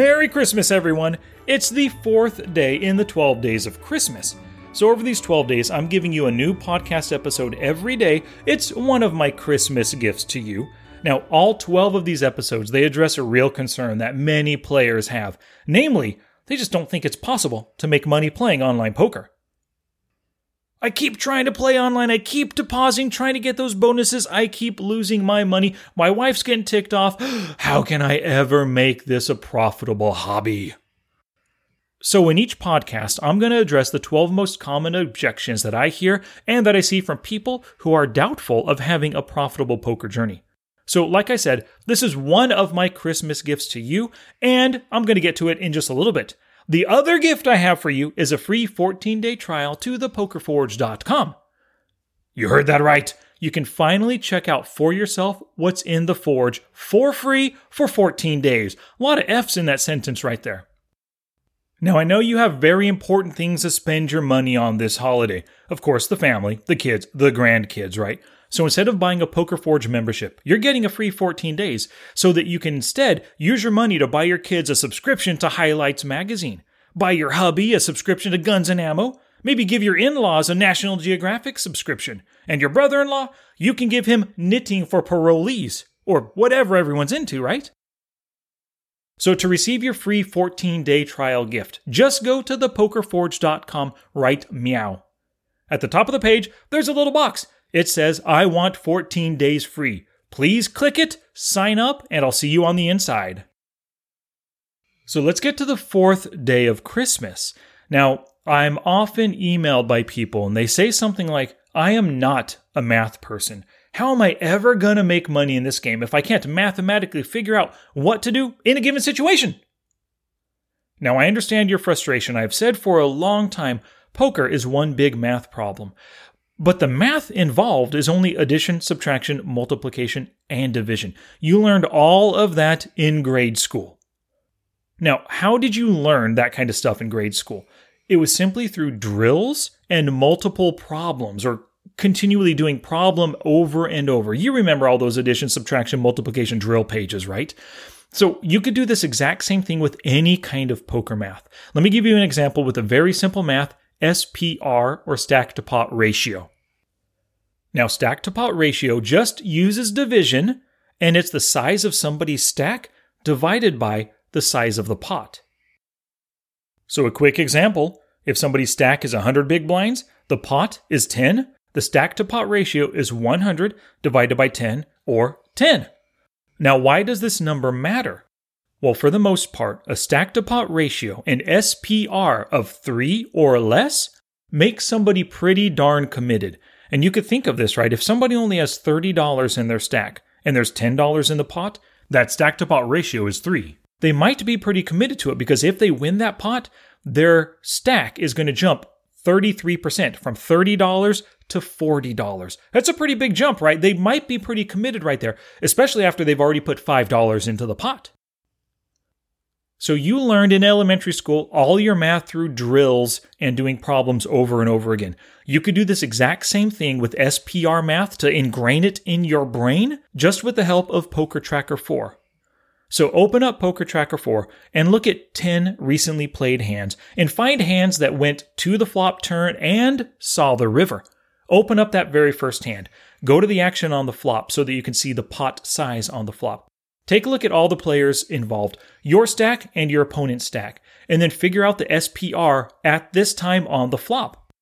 Merry Christmas, everyone! It's the fourth day in the 12 days of Christmas. So, over these 12 days, I'm giving you a new podcast episode every day. It's one of my Christmas gifts to you. Now, all 12 of these episodes, they address a real concern that many players have. Namely, they just don't think it's possible to make money playing online poker. I keep trying to play online. I keep depositing, trying to get those bonuses. I keep losing my money. My wife's getting ticked off. How can I ever make this a profitable hobby? So, in each podcast, I'm going to address the 12 most common objections that I hear and that I see from people who are doubtful of having a profitable poker journey. So, like I said, this is one of my Christmas gifts to you, and I'm going to get to it in just a little bit. The other gift I have for you is a free 14 day trial to thepokerforge.com. You heard that right. You can finally check out for yourself what's in the Forge for free for 14 days. A lot of F's in that sentence right there. Now, I know you have very important things to spend your money on this holiday. Of course, the family, the kids, the grandkids, right? So instead of buying a Poker Forge membership, you're getting a free 14 days so that you can instead use your money to buy your kids a subscription to Highlights magazine, buy your hubby a subscription to Guns and Ammo, maybe give your in-laws a National Geographic subscription, and your brother-in-law, you can give him knitting for parolees or whatever everyone's into, right? So to receive your free 14-day trial gift, just go to thepokerforge.com right meow. At the top of the page, there's a little box it says, I want 14 days free. Please click it, sign up, and I'll see you on the inside. So let's get to the fourth day of Christmas. Now, I'm often emailed by people and they say something like, I am not a math person. How am I ever going to make money in this game if I can't mathematically figure out what to do in a given situation? Now, I understand your frustration. I've said for a long time, poker is one big math problem. But the math involved is only addition, subtraction, multiplication, and division. You learned all of that in grade school. Now, how did you learn that kind of stuff in grade school? It was simply through drills and multiple problems or continually doing problem over and over. You remember all those addition, subtraction, multiplication drill pages, right? So you could do this exact same thing with any kind of poker math. Let me give you an example with a very simple math SPR or stack to pot ratio. Now, stack to pot ratio just uses division, and it's the size of somebody's stack divided by the size of the pot. So, a quick example if somebody's stack is 100 big blinds, the pot is 10, the stack to pot ratio is 100 divided by 10, or 10. Now, why does this number matter? Well, for the most part, a stack to pot ratio, an SPR of 3 or less, makes somebody pretty darn committed. And you could think of this, right? If somebody only has $30 in their stack and there's $10 in the pot, that stack to pot ratio is 3. They might be pretty committed to it because if they win that pot, their stack is going to jump 33% from $30 to $40. That's a pretty big jump, right? They might be pretty committed right there, especially after they've already put $5 into the pot. So you learned in elementary school all your math through drills and doing problems over and over again. You could do this exact same thing with SPR math to ingrain it in your brain just with the help of Poker Tracker 4. So open up Poker Tracker 4 and look at 10 recently played hands and find hands that went to the flop turn and saw the river. Open up that very first hand. Go to the action on the flop so that you can see the pot size on the flop. Take a look at all the players involved, your stack and your opponent's stack, and then figure out the SPR at this time on the flop.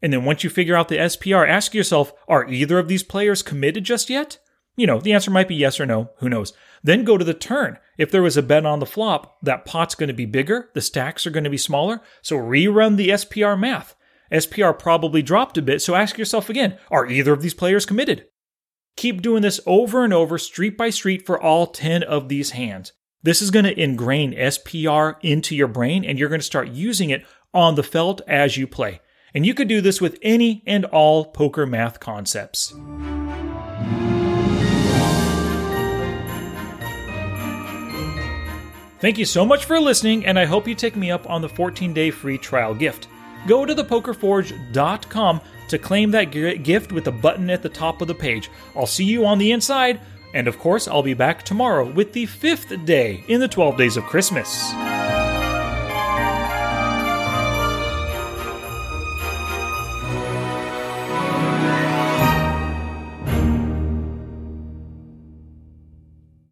And then once you figure out the SPR, ask yourself, are either of these players committed just yet? You know, the answer might be yes or no, who knows. Then go to the turn. If there was a bet on the flop, that pot's going to be bigger, the stacks are going to be smaller, so rerun the SPR math. SPR probably dropped a bit, so ask yourself again, are either of these players committed? Keep doing this over and over, street by street, for all 10 of these hands. This is going to ingrain SPR into your brain, and you're going to start using it on the felt as you play. And you could do this with any and all poker math concepts. Thank you so much for listening, and I hope you take me up on the 14 day free trial gift. Go to thepokerforge.com to claim that gift with a button at the top of the page. I'll see you on the inside, and of course, I'll be back tomorrow with the fifth day in the 12 Days of Christmas.